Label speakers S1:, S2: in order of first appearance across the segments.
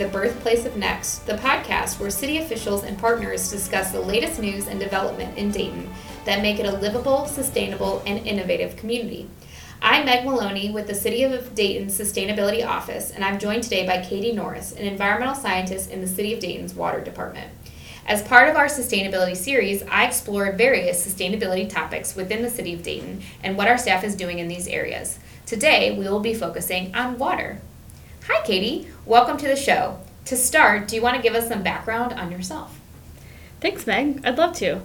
S1: the Birthplace of Next, the podcast where city officials and partners discuss the latest news and development in Dayton that make it a livable, sustainable, and innovative community. I'm Meg Maloney with the City of Dayton Sustainability Office, and I'm joined today by Katie Norris, an environmental scientist in the City of Dayton's Water Department. As part of our sustainability series, I explored various sustainability topics within the City of Dayton and what our staff is doing in these areas. Today, we will be focusing on water. Hi, Katie. Welcome to the show. To start, do you want to give us some background on yourself?
S2: Thanks, Meg. I'd love to.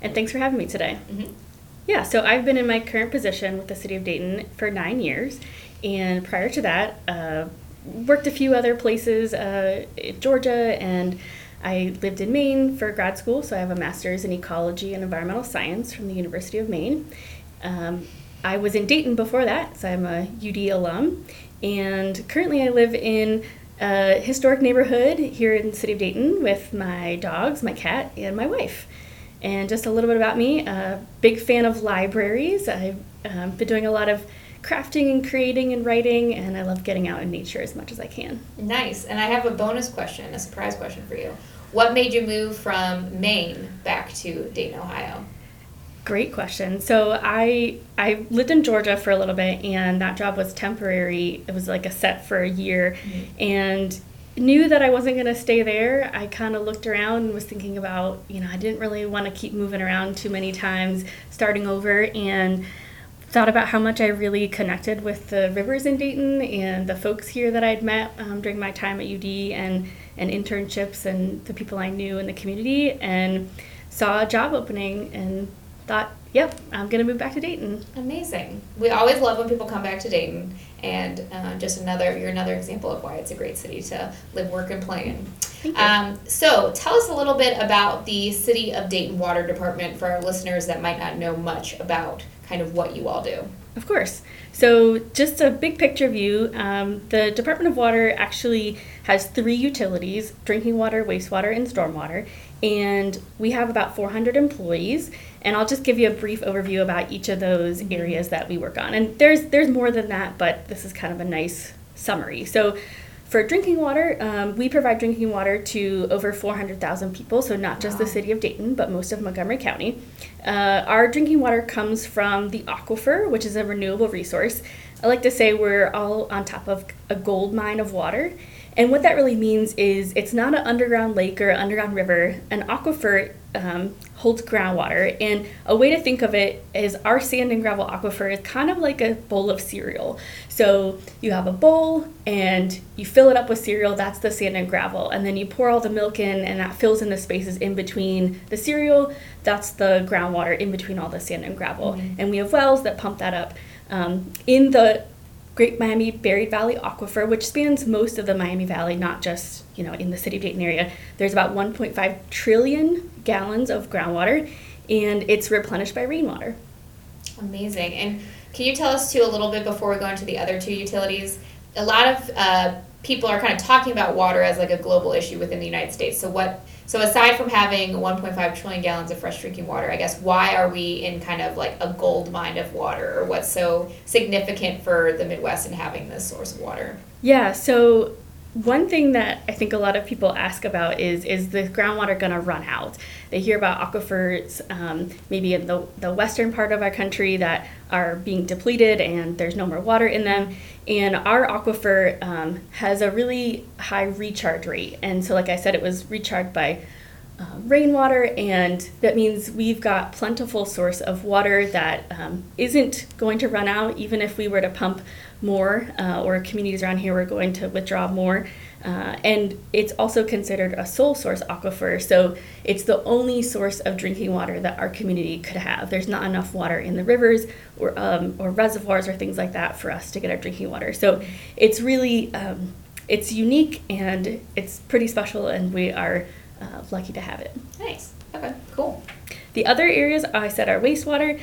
S2: And thanks for having me today.
S1: Mm-hmm.
S2: Yeah, so I've been in my current position with the City of Dayton for nine years. And prior to that, uh, worked a few other places uh, in Georgia, and I lived in Maine for grad school. So I have a master's in ecology and environmental science from the University of Maine. Um, I was in Dayton before that, so I'm a UD alum. And currently, I live in a historic neighborhood here in the city of Dayton with my dogs, my cat, and my wife. And just a little bit about me a big fan of libraries. I've um, been doing a lot of crafting and creating and writing, and I love getting out in nature as much as I can.
S1: Nice. And I have a bonus question, a surprise question for you. What made you move from Maine back to Dayton, Ohio?
S2: Great question. So I I lived in Georgia for a little bit, and that job was temporary. It was like a set for a year, mm-hmm. and knew that I wasn't going to stay there. I kind of looked around and was thinking about, you know, I didn't really want to keep moving around too many times, starting over, and thought about how much I really connected with the rivers in Dayton and the folks here that I'd met um, during my time at UD and and internships and the people I knew in the community, and saw a job opening and thought, yep, I'm going to move back to Dayton.
S1: Amazing. We always love when people come back to Dayton, and uh, just another, you're another example of why it's a great city to live, work, and play in. Um, so, tell us a little bit about the City of Dayton Water Department for our listeners that might not know much about kind of what you all do.
S2: Of course. So, just a big picture view um, the Department of Water actually has three utilities drinking water, wastewater, and stormwater. And we have about 400 employees. And I'll just give you a brief overview about each of those mm-hmm. areas that we work on. And there's, there's more than that, but this is kind of a nice summary. So, for drinking water, um, we provide drinking water to over 400,000 people, so not just wow. the city of Dayton, but most of Montgomery County. Uh, our drinking water comes from the aquifer, which is a renewable resource. I like to say we're all on top of a gold mine of water. And what that really means is it's not an underground lake or underground river. An aquifer um, holds groundwater. And a way to think of it is our sand and gravel aquifer is kind of like a bowl of cereal. So you have a bowl and you fill it up with cereal, that's the sand and gravel. And then you pour all the milk in, and that fills in the spaces in between the cereal. That's the groundwater in between all the sand and gravel. Mm-hmm. And we have wells that pump that up. Um, in the Great Miami Buried Valley Aquifer, which spans most of the Miami Valley, not just you know in the city of Dayton area. There's about 1.5 trillion gallons of groundwater, and it's replenished by rainwater.
S1: Amazing. And can you tell us too a little bit before we go into the other two utilities? A lot of uh, people are kind of talking about water as like a global issue within the United States. So what so aside from having 1.5 trillion gallons of fresh drinking water, I guess why are we in kind of like a gold mine of water, or what's so significant for the Midwest in having this source of water?
S2: Yeah, so one thing that I think a lot of people ask about is is the groundwater going to run out? They hear about aquifers um, maybe in the, the western part of our country that are being depleted and there's no more water in them. And our aquifer um, has a really high recharge rate. And so, like I said, it was recharged by uh, rainwater, and that means we've got plentiful source of water that um, not going to run out, even if we were to pump more, uh, or communities around here were going to withdraw more. Uh, and it's also considered a sole source aquifer, so it's the only source of drinking water that our community could have. There's not enough water in the rivers or, um, or reservoirs or things like that for us to get our drinking water. So it's really um, it's unique and it's pretty special, and we are uh, lucky to have it.
S1: Nice. Okay, cool.
S2: The other areas I said are wastewater,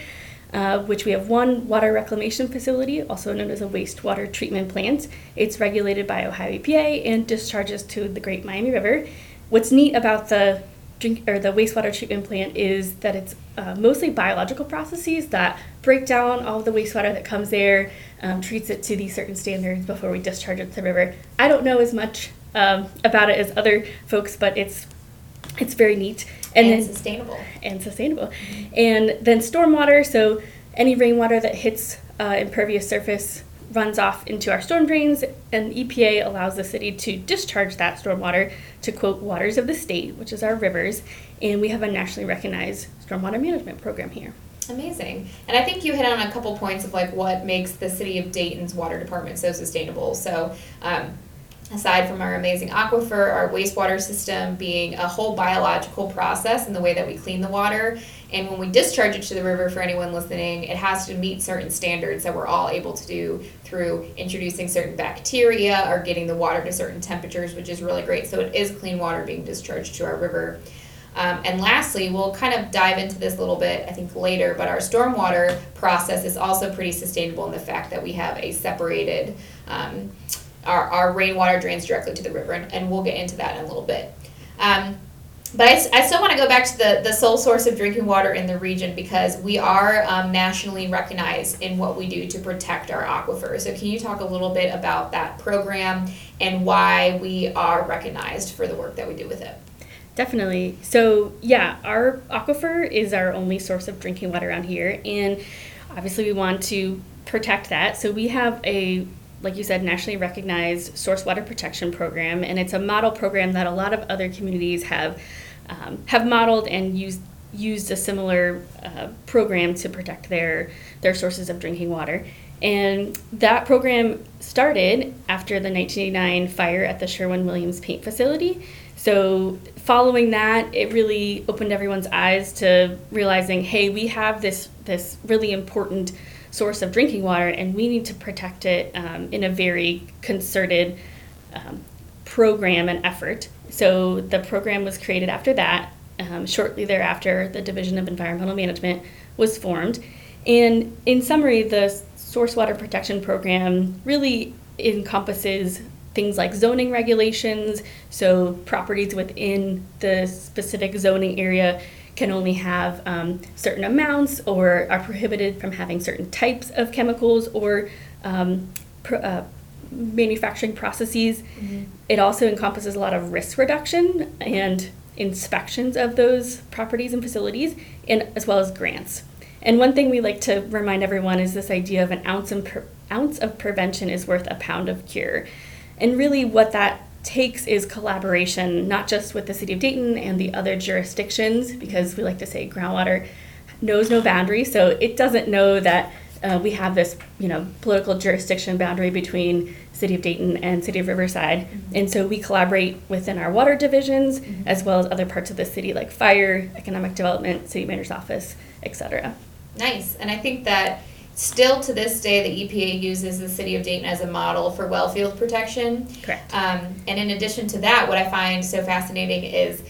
S2: uh, which we have one water reclamation facility, also known as a wastewater treatment plant. It's regulated by Ohio EPA and discharges to the Great Miami River. What's neat about the drink or the wastewater treatment plant is that it's uh, mostly biological processes that break down all the wastewater that comes there, um, treats it to these certain standards before we discharge it to the river. I don't know as much um, about it as other folks, but it's it's very neat
S1: and, and then, sustainable
S2: and sustainable. And then stormwater, so any rainwater that hits uh, impervious surface runs off into our storm drains, and EPA allows the city to discharge that stormwater to quote waters of the state, which is our rivers, and we have a nationally recognized stormwater management program here.
S1: Amazing. And I think you hit on a couple points of like what makes the city of Dayton's water department so sustainable. So, um, aside from our amazing aquifer, our wastewater system being a whole biological process in the way that we clean the water. And when we discharge it to the river, for anyone listening, it has to meet certain standards that we're all able to do through introducing certain bacteria or getting the water to certain temperatures, which is really great. So it is clean water being discharged to our river. Um, and lastly, we'll kind of dive into this a little bit, I think, later, but our stormwater process is also pretty sustainable in the fact that we have a separated, um, our, our rainwater drains directly to the river, and, and we'll get into that in a little bit. Um, but I, I still want to go back to the, the sole source of drinking water in the region because we are um, nationally recognized in what we do to protect our aquifer. So, can you talk a little bit about that program and why we are recognized for the work that we do with it?
S2: Definitely. So, yeah, our aquifer is our only source of drinking water around here, and obviously, we want to protect that. So, we have a like you said, nationally recognized source water protection program, and it's a model program that a lot of other communities have um, have modeled and used used a similar uh, program to protect their their sources of drinking water. And that program started after the 1989 fire at the Sherwin Williams paint facility. So, following that, it really opened everyone's eyes to realizing, hey, we have this this really important source of drinking water, and we need to protect it um, in a very concerted um, program and effort. So, the program was created after that. Um, shortly thereafter, the Division of Environmental Management was formed. And in summary, the Source Water Protection Program really encompasses things like zoning regulations. So, properties within the specific zoning area can only have um, certain amounts or are prohibited from having certain types of chemicals or um, pr- uh, manufacturing processes. Mm-hmm. It also encompasses a lot of risk reduction and inspections of those properties and facilities, and as well as grants. And one thing we like to remind everyone is this idea of an ounce, per- ounce of prevention is worth a pound of cure. And really, what that takes is collaboration, not just with the city of Dayton and the other jurisdictions, because we like to say groundwater knows no boundary. So it doesn't know that uh, we have this, you know, political jurisdiction boundary between city of Dayton and city of Riverside, mm-hmm. and so we collaborate within our water divisions mm-hmm. as well as other parts of the city like fire, economic development, city manager's office, etc.
S1: Nice, and I think that Still to this day, the EPA uses the city of Dayton as a model for well field protection.
S2: Correct.
S1: Um, and in addition to that, what I find so fascinating is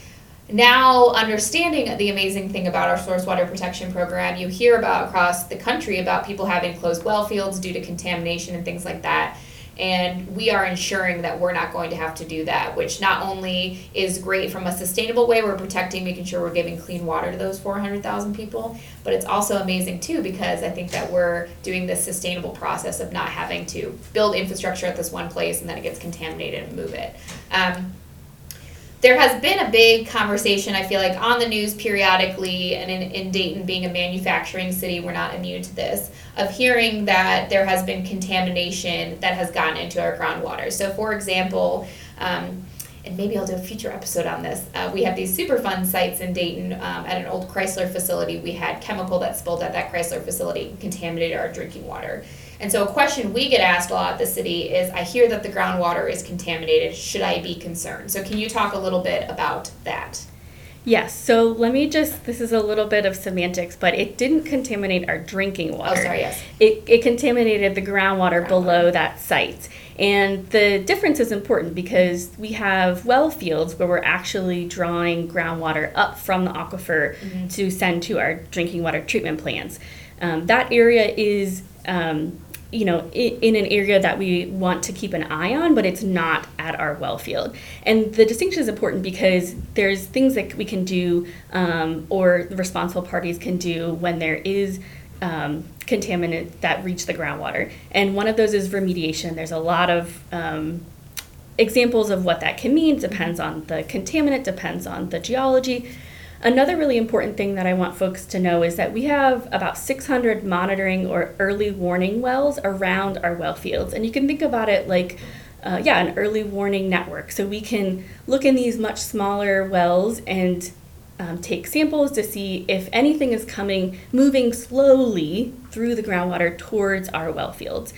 S1: now understanding the amazing thing about our source water protection program. You hear about across the country about people having closed well fields due to contamination and things like that and we are ensuring that we're not going to have to do that which not only is great from a sustainable way we're protecting making sure we're giving clean water to those 400000 people but it's also amazing too because i think that we're doing this sustainable process of not having to build infrastructure at this one place and then it gets contaminated and move it. Um, there has been a big conversation, I feel like, on the news periodically, and in, in Dayton being a manufacturing city, we're not immune to this, of hearing that there has been contamination that has gotten into our groundwater. So, for example, um, and maybe I'll do a future episode on this. Uh, we have these Superfund sites in Dayton um, at an old Chrysler facility. We had chemical that spilled at that Chrysler facility, contaminated our drinking water. And so a question we get asked a lot at the city is I hear that the groundwater is contaminated. Should I be concerned? So can you talk a little bit about that?
S2: Yes, so let me just, this is a little bit of semantics, but it didn't contaminate our drinking water.
S1: Oh, sorry, yes.
S2: It, it contaminated the groundwater, groundwater below that site. And the difference is important because we have well fields where we're actually drawing groundwater up from the aquifer mm-hmm. to send to our drinking water treatment plants. Um, that area is um, you know, in an area that we want to keep an eye on, but it's not at our well field. And the distinction is important because there's things that we can do um, or the responsible parties can do when there is um, contaminant that reach the groundwater. And one of those is remediation. There's a lot of um, examples of what that can mean depends on the contaminant, depends on the geology. Another really important thing that I want folks to know is that we have about 600 monitoring or early warning wells around our well fields. And you can think about it like, uh, yeah, an early warning network. So we can look in these much smaller wells and um, take samples to see if anything is coming, moving slowly through the groundwater towards our well fields.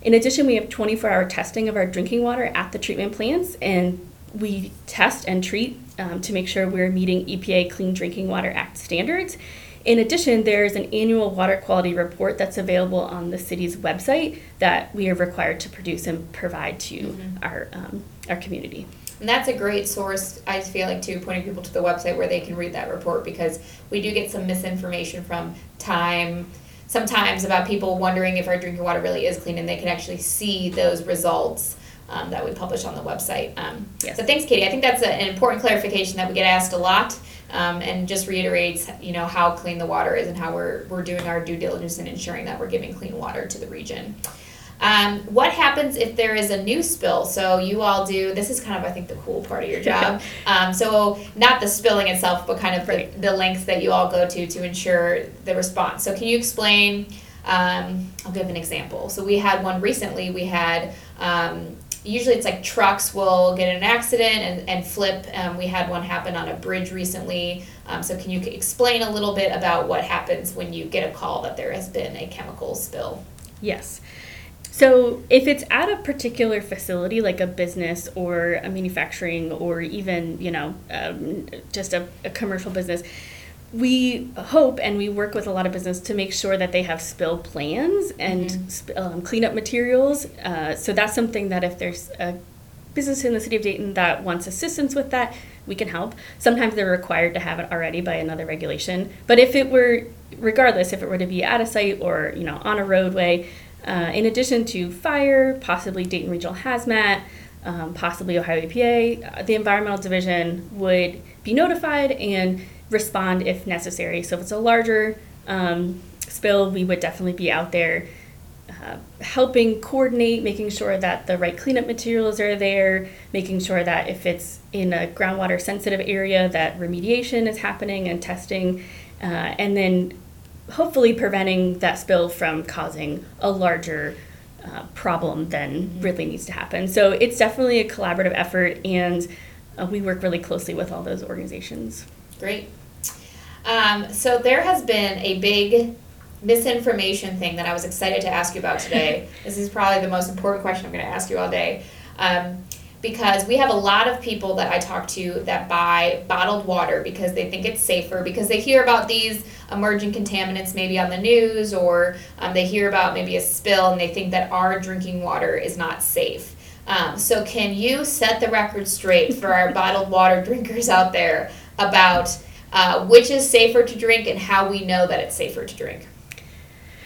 S2: In addition, we have 24 hour testing of our drinking water at the treatment plants, and we test and treat um, to make sure we're meeting EPA Clean Drinking Water Act standards. In addition, there's an annual water quality report that's available on the city's website that we are required to produce and provide to mm-hmm. our, um, our community.
S1: And that's a great source, I feel like, too, pointing people to the website where they can read that report because we do get some misinformation from time sometimes about people wondering if our drinking water really is clean and they can actually see those results um, that we publish on the website. Um, yes. So thanks, Katie. I think that's a, an important clarification that we get asked a lot, um, and just reiterates, you know, how clean the water is and how we're we're doing our due diligence in ensuring that we're giving clean water to the region. Um, what happens if there is a new spill? So you all do. This is kind of, I think, the cool part of your job. Um, so not the spilling itself, but kind of right. the, the lengths that you all go to to ensure the response. So can you explain? Um, I'll give an example. So we had one recently. We had um, usually it's like trucks will get in an accident and, and flip. Um, we had one happen on a bridge recently. Um, so, can you explain a little bit about what happens when you get a call that there has been a chemical spill?
S2: Yes. So, if it's at a particular facility, like a business or a manufacturing or even, you know, um, just a, a commercial business, we hope and we work with a lot of business to make sure that they have spill plans and mm-hmm. um, cleanup materials. Uh, so that's something that if there's a business in the city of Dayton that wants assistance with that, we can help. Sometimes they're required to have it already by another regulation. But if it were, regardless, if it were to be at a site or you know on a roadway, uh, in addition to fire, possibly Dayton Regional Hazmat, um, possibly Ohio EPA, uh, the environmental division would be notified and respond if necessary. So if it's a larger um, spill, we would definitely be out there uh, helping coordinate, making sure that the right cleanup materials are there, making sure that if it's in a groundwater sensitive area, that remediation is happening and testing, uh, and then hopefully preventing that spill from causing a larger uh, problem than mm-hmm. really needs to happen. So it's definitely a collaborative effort, and uh, we work really closely with all those organizations.
S1: Great. Um, so there has been a big misinformation thing that I was excited to ask you about today. this is probably the most important question I'm going to ask you all day. Um, because we have a lot of people that I talk to that buy bottled water because they think it's safer, because they hear about these emerging contaminants maybe on the news, or um, they hear about maybe a spill and they think that our drinking water is not safe. Um, so, can you set the record straight for our bottled water drinkers out there about uh, which is safer to drink and how we know that it's safer to drink?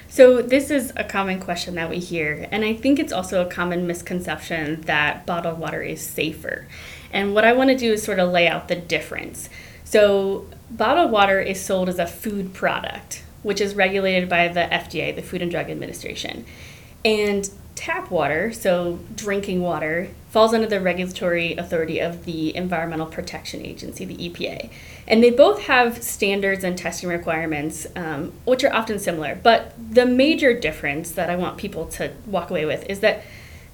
S2: So, this is a common question that we hear, and I think it's also a common misconception that bottled water is safer. And what I want to do is sort of lay out the difference. So, bottled water is sold as a food product, which is regulated by the FDA, the Food and Drug Administration. And tap water, so drinking water, falls under the regulatory authority of the Environmental Protection Agency, the EPA. And they both have standards and testing requirements, um, which are often similar. But the major difference that I want people to walk away with is that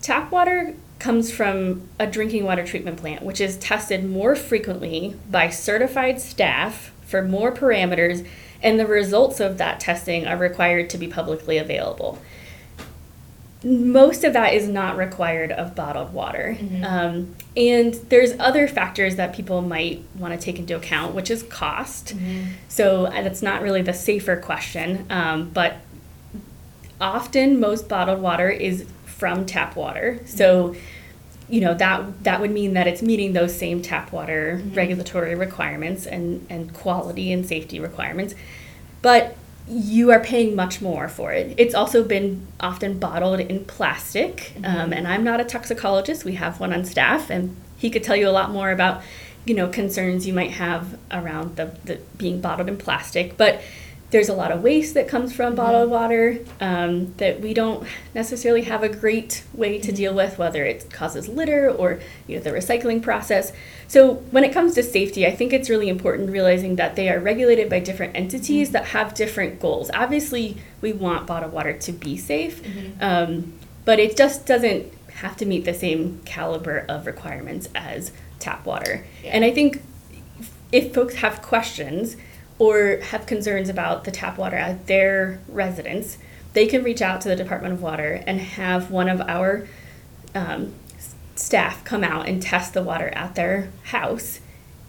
S2: tap water comes from a drinking water treatment plant, which is tested more frequently by certified staff for more parameters, and the results of that testing are required to be publicly available most of that is not required of bottled water. Mm-hmm. Um, and there's other factors that people might want to take into account, which is cost. Mm-hmm. So uh, that's not really the safer question. Um, but often, most bottled water is from tap water. So mm-hmm. you know that that would mean that it's meeting those same tap water mm-hmm. regulatory requirements and, and quality and safety requirements. But you are paying much more for it. It's also been often bottled in plastic, mm-hmm. um, and I'm not a toxicologist. We have one on staff, and he could tell you a lot more about, you know, concerns you might have around the, the being bottled in plastic. But there's a lot of waste that comes from bottled water um, that we don't necessarily have a great way to deal with, whether it causes litter or you know the recycling process. So when it comes to safety, I think it's really important realizing that they are regulated by different entities that have different goals. Obviously, we want bottled water to be safe, um, but it just doesn't have to meet the same caliber of requirements as tap water.
S1: Yeah.
S2: And I think if folks have questions or have concerns about the tap water at their residence, they can reach out to the Department of Water and have one of our um, staff come out and test the water at their house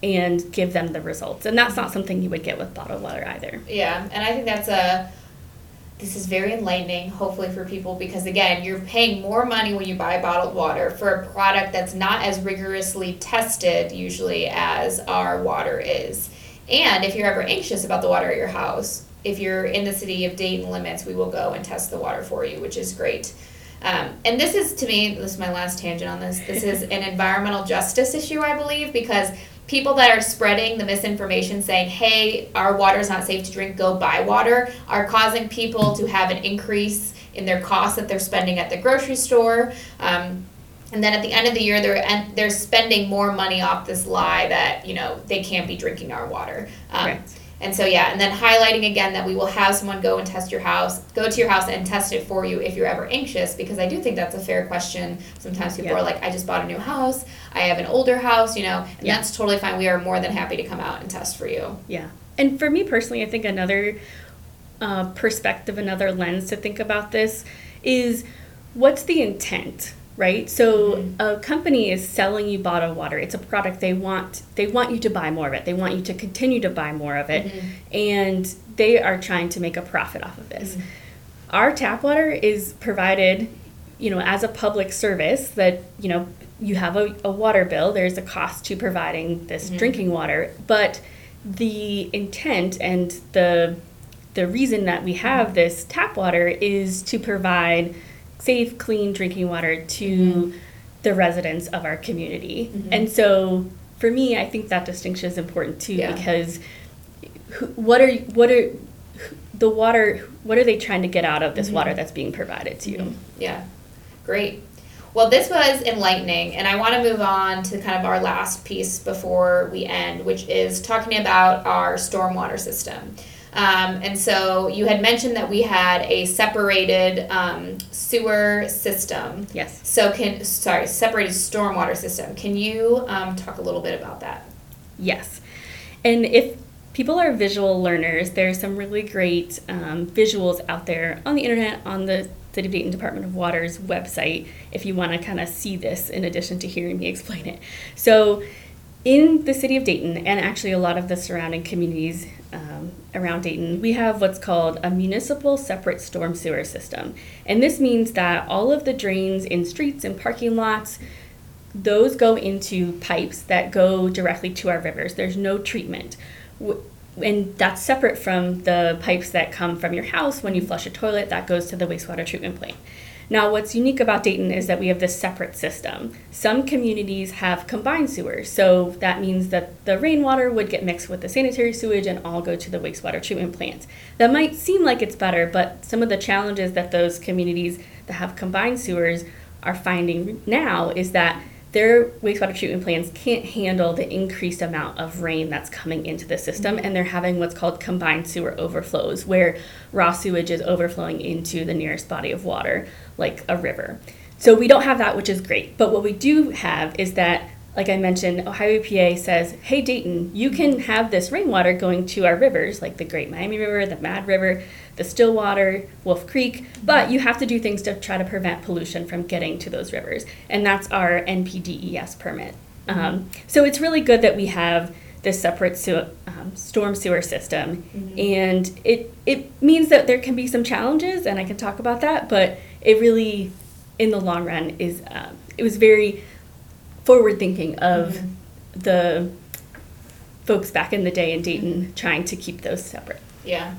S2: and give them the results. And that's not something you would get with bottled water either.
S1: Yeah, and I think that's a. This is very enlightening, hopefully for people, because again, you're paying more money when you buy bottled water for a product that's not as rigorously tested usually as our water is. And if you're ever anxious about the water at your house, if you're in the city of Dayton limits, we will go and test the water for you, which is great. Um, and this is, to me, this is my last tangent on this. This is an environmental justice issue, I believe, because people that are spreading the misinformation saying, hey, our water is not safe to drink, go buy water, are causing people to have an increase in their costs that they're spending at the grocery store. Um, and then at the end of the year, they're and they're spending more money off this lie that you know they can't be drinking our water. Um,
S2: Correct.
S1: and so yeah, and then highlighting again that we will have someone go and test your house, go to your house and test it for you if you're ever anxious, because I do think that's a fair question. Sometimes people
S2: Yeah.
S1: are like, I just bought a new house, I have an older house, you know, and
S2: Yeah.
S1: that's totally fine. We are more than happy to come out and test for you.
S2: Yeah. And for me personally, I think another uh, perspective, another lens to think about this is what's the intent, right? So
S1: Mhm.
S2: a company is selling you bottled water. It's a product they want. They want you to buy more of it. They want you to continue to buy more of it, mm-hmm. and they are trying to make a profit off of this. Mm-hmm. Our tap water is provided, you know, as a public service that you know you have a, a water bill. There's a cost to providing this mm-hmm. drinking water, but the intent and the the reason that we have this tap water is to provide safe, clean drinking water to mm-hmm. the residents of our community. Mm-hmm. And so for me, I think that distinction is important too
S1: Yeah.
S2: because who, what are what are the water what are they trying to get out of this mm-hmm. water that's being provided to you?
S1: Yeah, great. Well, this was enlightening, and I want to move on to kind of our last piece before we end, which is talking about our stormwater system. Um, and so you had mentioned that we had a separated um, sewer system.
S2: Yes.
S1: So can sorry, separated stormwater system. Can you um, talk a little bit about that?
S2: Yes. And if people are visual learners, there's some really great um, visuals out there on the internet, on the City of Dayton Department of Water's website, if you want to kind of see this in addition to hearing me explain it. So, in the City of Dayton, and actually a lot of the surrounding communities um, around Dayton, we have what's called a municipal separate storm sewer system. And this means that all of the drains in streets and parking lots, those go into pipes that go directly to our rivers. There's no treatment. And that's separate from the pipes that come from your house when you flush a toilet, that goes to the wastewater treatment plant. Now, what's unique about Dayton is that we have this separate system. Some communities have combined sewers, so that means that the rainwater would get mixed with the sanitary sewage and all go to the wastewater treatment plant. That might seem like it's better, but some of the challenges that those communities that have combined sewers are finding now is that their wastewater treatment plants can't handle the increased amount of rain that's coming into the system, and they're having what's called combined sewer overflows, where raw sewage is overflowing into the nearest body of water, like a river. So we don't have that, which is great. But what we do have is that, like I mentioned, Ohio EPA says, hey, Dayton, you can have this rainwater going to our rivers, like the Great Miami River, the Mad River, the Stillwater, Wolf Creek, but you have to do things to try to prevent pollution from getting to those rivers. And that's our NPDES permit. Um, so it's really good that we have this separate sewer, um, storm sewer system. And it, it means that there can be some challenges, and I can talk about that, but it really, in the long run, is um, it was very forward thinking of the folks back in the day in Dayton trying to keep those separate.
S1: Yeah.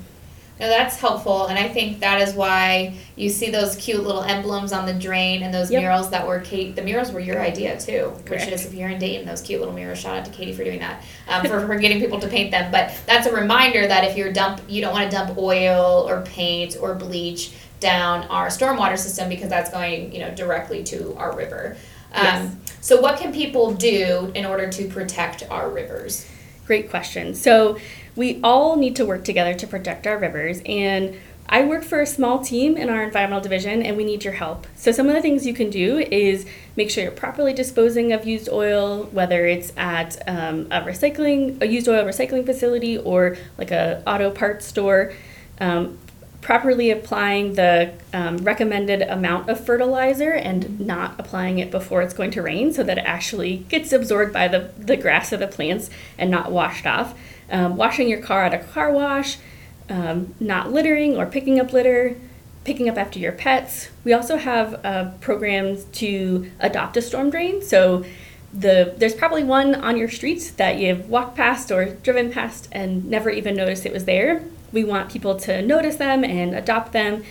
S1: No, that's helpful, and I think that is why you see those cute little emblems on the drain and those
S2: Yep.
S1: murals that were Kate. The murals were your idea too,
S2: Correct.
S1: which is if you're in Dayton, those cute little murals. Shout out to Katie for doing that, um, for, for getting people to paint them. But that's a reminder that if you're dump, you don't want to dump oil or paint or bleach down our stormwater system because that's going, you know, directly to our river. Um,
S2: Yes.
S1: So, what can people do in order to protect our rivers?
S2: Great question. So, we all need to work together to protect our rivers. And I work for a small team in our environmental division, and we need your help. So, some of the things you can do is make sure you're properly disposing of used oil, whether it's at um, a recycling, a used oil recycling facility, or like a auto parts store. Um, properly applying the um, recommended amount of fertilizer and not applying it before it's going to rain so that it actually gets absorbed by the, the grass of the plants and not washed off. Um, washing your car at a car wash, um, not littering or picking up litter, picking up after your pets. We also have uh, programs to adopt a storm drain. So the there's probably one on your streets that you've walked past or driven past and never even noticed it was there. We want people to notice them and adopt them.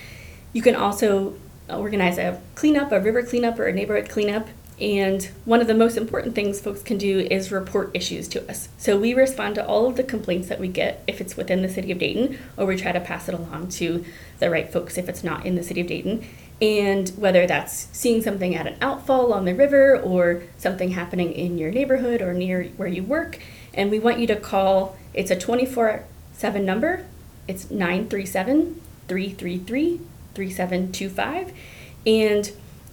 S2: You can also organize a cleanup, a river cleanup, or a neighborhood cleanup. And one of the most important things folks can do is report issues to us. So we respond to all of the complaints that we get if it's within the city of Dayton, or we try to pass it along to the right folks if it's not in the city of Dayton. And whether that's seeing something at an outfall on the river or something happening in your neighborhood or near where you work. And we want you to call, it's a 24 7 number. It's 937 333 3725. And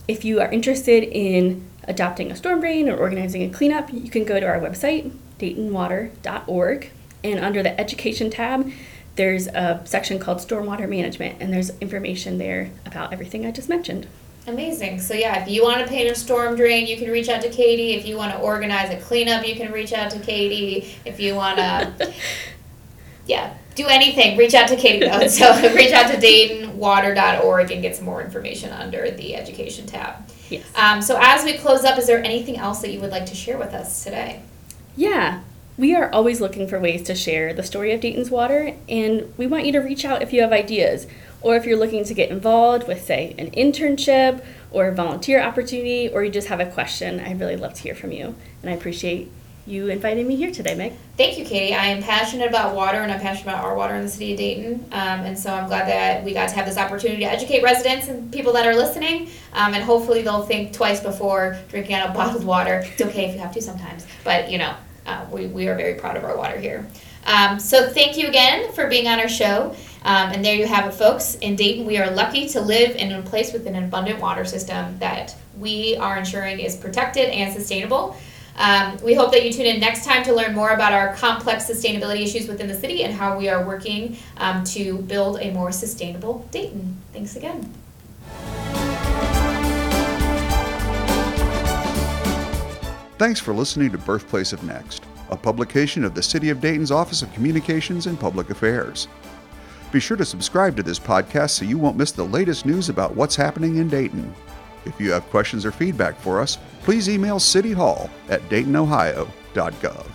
S2: if you are interested in adopting a storm drain or organizing a cleanup, you can go to our website, daytonwater.org. And under the education tab, there's a section called stormwater management, and there's information there about everything I just mentioned.
S1: Amazing. So yeah, if you want to paint a storm drain, you can reach out to Katie. If you want to organize a cleanup, you can reach out to Katie. If you want to, yeah, do anything, reach out to Katie. Though. So reach out to DaytonWater.org and get some more information under the education tab.
S2: Yes.
S1: Um, so as we close up, is there anything else that you would like to share with us today?
S2: Yeah, we are always looking for ways to share the story of Dayton's water, and we want you to reach out if you have ideas, or if you're looking to get involved with, say, an internship or a volunteer opportunity, or you just have a question. I'd really love to hear from you, and I appreciate you inviting me here today, Meg.
S1: Thank you, Katie. I am passionate about water and I'm passionate about our water in the city of Dayton. Um, and so I'm glad that we got to have this opportunity to educate residents and people that are listening. Um, and hopefully they'll think twice before drinking out of bottled water. It's okay if you have to sometimes, but you know, uh, we, we are very proud of our water here. Um, so thank you again for being on our show. Um, and there you have it, folks. In Dayton, we are lucky to live in a place with an abundant water system that we are ensuring is protected and sustainable. Um, we hope that you tune in next time to learn more about our complex sustainability issues within the city and how we are working um, to build a more sustainable Dayton. Thanks again.
S3: Thanks for listening to Birthplace of Next, a publication of the City of Dayton's Office of Communications and Public Affairs. Be sure to subscribe to this podcast so you won't miss the latest news about what's happening in Dayton. If you have questions or feedback for us, please email cityhall at daytonohio.gov.